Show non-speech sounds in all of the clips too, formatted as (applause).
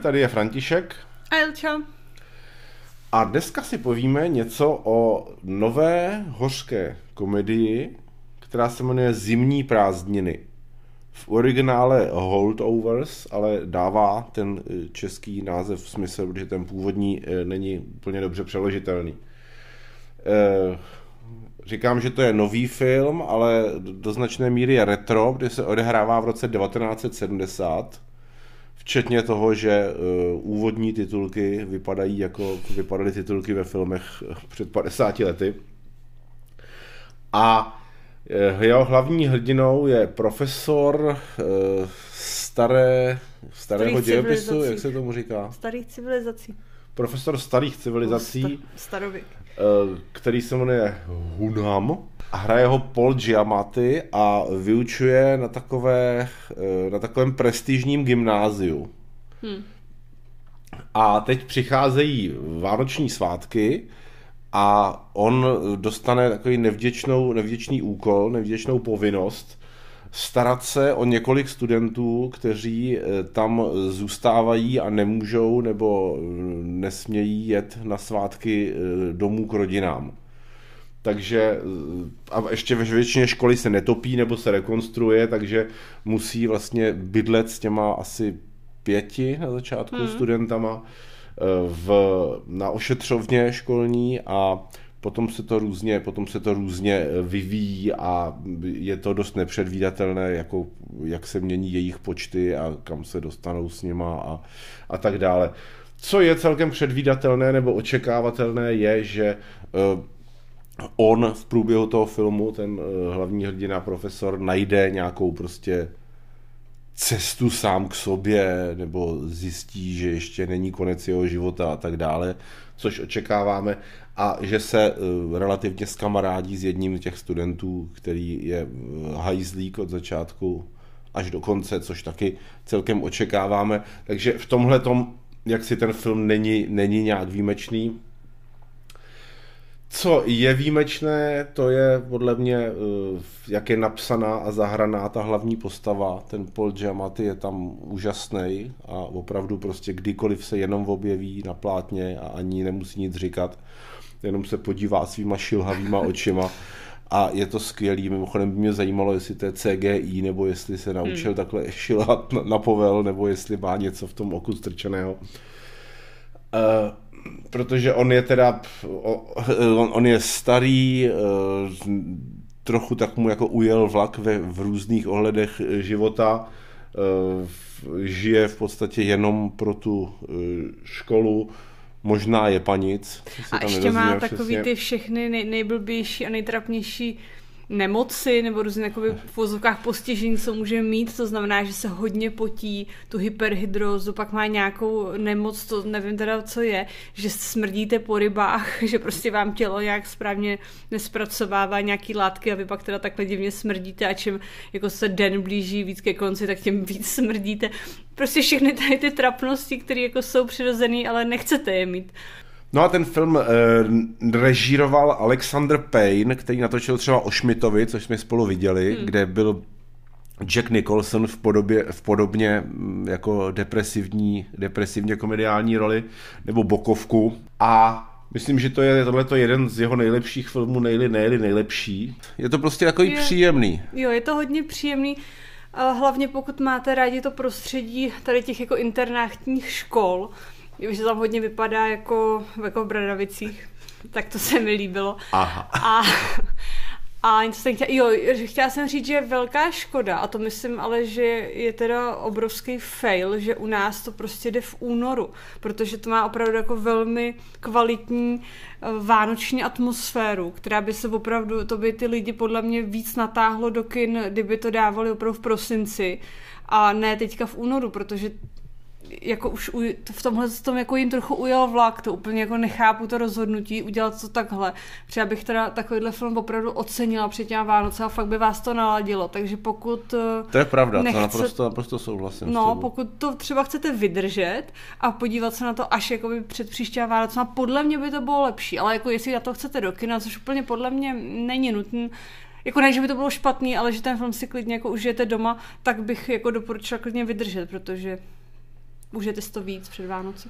tady je František. A Jelča. A dneska si povíme něco o nové hořké komedii, která se jmenuje Zimní prázdniny. V originále Holdovers, ale dává ten eh, český název v smyslu, protože ten původní eh, není úplně dobře přeložitelný. Eh, říkám, že to je nový film, ale do značné míry je retro, kde se odehrává v roce 1970 Včetně toho, že uh, úvodní titulky vypadají jako vypadaly titulky ve filmech před 50 lety. A uh, jeho hlavní hrdinou je profesor uh, staré, starého dějepisu, jak se tomu říká? Starých civilizací. Profesor starých civilizací. Starověk. Uh, který se jmenuje Hunham a hraje ho Paul Giamatti a vyučuje na, takové, eh, na takovém prestižním gymnáziu. Hmm. A teď přicházejí vánoční svátky a on dostane takový nevděčnou, nevděčný úkol, nevděčnou povinnost starat se o několik studentů, kteří eh, tam zůstávají a nemůžou nebo nesmějí jet na svátky eh, domů k rodinám takže a ještě ve většině školy se netopí nebo se rekonstruuje, takže musí vlastně bydlet s těma asi pěti na začátku hmm. studentama eh, v, na ošetřovně školní a potom se to různě, potom se to různě eh, vyvíjí a je to dost nepředvídatelné, jako, jak se mění jejich počty a kam se dostanou s nima a, a tak dále. Co je celkem předvídatelné nebo očekávatelné je, že on v průběhu toho filmu, ten uh, hlavní hrdina profesor, najde nějakou prostě cestu sám k sobě, nebo zjistí, že ještě není konec jeho života a tak dále, což očekáváme, a že se uh, relativně skamarádí s jedním z těch studentů, který je hajzlík od začátku až do konce, což taky celkem očekáváme. Takže v tomhle tom, jak si ten film není, není nějak výjimečný, co je výjimečné, to je podle mě, eh, jak je napsaná a zahraná ta hlavní postava. Ten Paul Giamatti je tam úžasný a opravdu prostě kdykoliv se jenom objeví na plátně a ani nemusí nic říkat, jenom se podívá svýma šilhavýma (laughs) očima a je to skvělý. Mimochodem by mě zajímalo, jestli to je CGI, nebo jestli se naučil hmm. takhle šilhat na, na povel, nebo jestli má něco v tom oku strčeného. Uh, protože on je teda, on, on je starý, eh, trochu tak mu jako ujel vlak ve, v různých ohledech života, eh, žije v podstatě jenom pro tu eh, školu, možná je panic. A ještě má takový přesně. ty všechny nej, nejblbější a nejtrapnější nemoci nebo různé jakoby, v vozovkách postižení, co může mít, to znamená, že se hodně potí, tu hyperhydrozu, pak má nějakou nemoc, to nevím teda, co je, že smrdíte po rybách, (laughs) že prostě vám tělo nějak správně nespracovává nějaký látky a vy pak teda takhle divně smrdíte a čím jako se den blíží víc ke konci, tak tím víc (laughs) smrdíte. Prostě všechny tady ty trapnosti, které jako jsou přirozené, ale nechcete je mít. No a ten film eh, režíroval Alexander Payne, který natočil třeba o Schmidtovi, což jsme spolu viděli, hmm. kde byl Jack Nicholson v, podobě, v podobně mm, jako depresivní, depresivně komediální roli, nebo bokovku. A myslím, že to je tohle jeden z jeho nejlepších filmů, nejli, nejli nejlepší. Je to prostě takový je, příjemný. Jo, je to hodně příjemný. Hlavně pokud máte rádi to prostředí tady těch jako internátních škol, že tam hodně vypadá jako, jako v Bradavicích, tak to se mi líbilo. Aha. A, a něco jsem chtěla, jo, chtěla jsem říct, že je velká škoda, a to myslím ale, že je teda obrovský fail, že u nás to prostě jde v únoru, protože to má opravdu jako velmi kvalitní eh, vánoční atmosféru, která by se opravdu, to by ty lidi podle mě víc natáhlo do kin, kdyby to dávali opravdu v prosinci a ne teďka v únoru, protože jako už u, v tomhle tom jako jim trochu ujel vlak, to úplně jako nechápu to rozhodnutí udělat to takhle. Třeba bych teda takovýhle film opravdu ocenila před těma Vánoce a fakt by vás to naladilo, takže pokud To je pravda, nechce, to naprosto, naprosto souhlasím No, pokud to třeba chcete vydržet a podívat se na to až jakoby před příštíma Vánoce, podle mě by to bylo lepší, ale jako jestli na to chcete do kina, což úplně podle mě není nutné, jako ne, že by to bylo špatný, ale že ten film si klidně jako užijete doma, tak bych jako doporučila klidně vydržet, protože Užijete si to víc před Vánoci?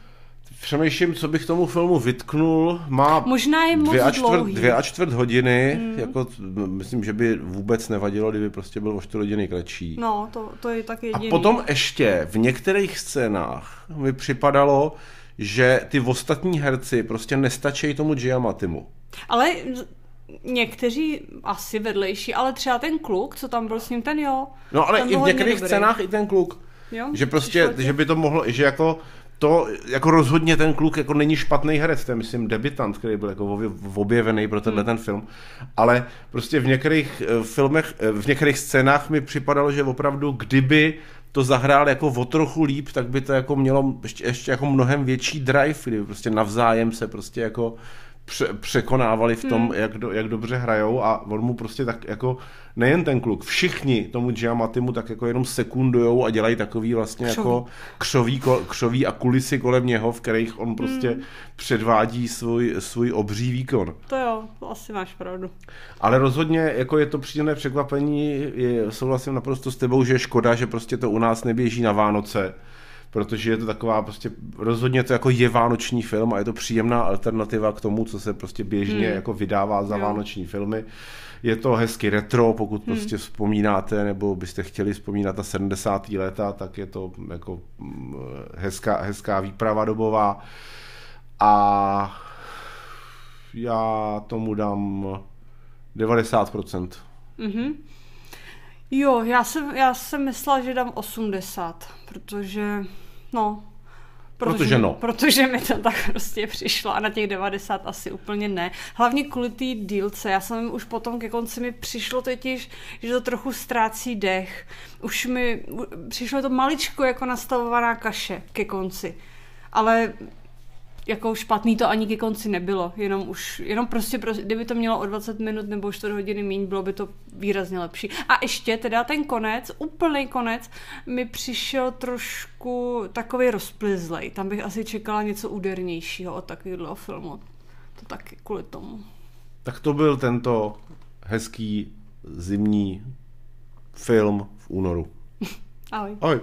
Přemýšlím, co bych tomu filmu vytknul. Má Možná je moc dvě a, čtvrt, dlouhý. dvě a čtvrt hodiny. Mm. Jako, myslím, že by vůbec nevadilo, kdyby prostě byl o čtvrt hodiny kratší. No, to, to je tak jediný. A potom ještě v některých scénách mi připadalo, že ty ostatní herci prostě nestačí tomu Giamatimu. Ale někteří asi vedlejší, ale třeba ten kluk, co tam byl s ním, ten jo. No ale i v některých dobrý. scénách i ten kluk. Jo? Že prostě, ti? že by to mohlo, že jako to, jako rozhodně ten kluk jako není špatný herec, to je myslím debitant, který byl jako obje- objevený pro tenhle ten film, ale prostě v některých eh, filmech, eh, v některých scénách mi připadalo, že opravdu kdyby to zahrál jako o trochu líp, tak by to jako mělo ještě, ještě jako mnohem větší drive, kdyby prostě navzájem se prostě jako překonávali v tom, jak, do, jak dobře hrajou a on mu prostě tak jako nejen ten kluk, všichni tomu Giamatimu tak jako jenom sekundujou a dělají takový vlastně Křoví. jako křoví, ko- křoví a kulisy kolem něho, v kterých on prostě předvádí svůj, svůj obří výkon. To jo, to asi máš pravdu. Ale rozhodně jako je to příjemné překvapení, je, souhlasím naprosto s tebou, že je škoda, že prostě to u nás neběží na Vánoce, protože je to taková prostě, rozhodně to jako je vánoční film a je to příjemná alternativa k tomu, co se prostě běžně Hmm. jako vydává za Jo. vánoční filmy. Je to hezky retro, pokud prostě vzpomínáte, nebo byste chtěli vzpomínat na 70. léta, tak je to jako mm, hezká, hezká výprava dobová. A já tomu dám 90%. Mhm. Jo, já jsem, já jsem myslela, že dám 80, protože, no, Protože no. Protože mi to tak prostě přišlo a na těch 90 asi úplně ne. Hlavně kvůli té dílce. Já jsem už potom ke konci mi přišlo totiž, že to trochu ztrácí dech. Už mi přišlo to maličko jako nastavovaná kaše ke konci. Ale jako špatný to ani ke konci nebylo, jenom už, jenom prostě, prostě kdyby to mělo o 20 minut nebo 4 hodiny méně, bylo by to výrazně lepší. A ještě teda ten konec, úplný konec, mi přišel trošku takový rozplizlej. Tam bych asi čekala něco údernějšího od takového filmu. To taky kvůli tomu. Tak to byl tento hezký zimní film v únoru. (laughs) Ahoj. Ahoj.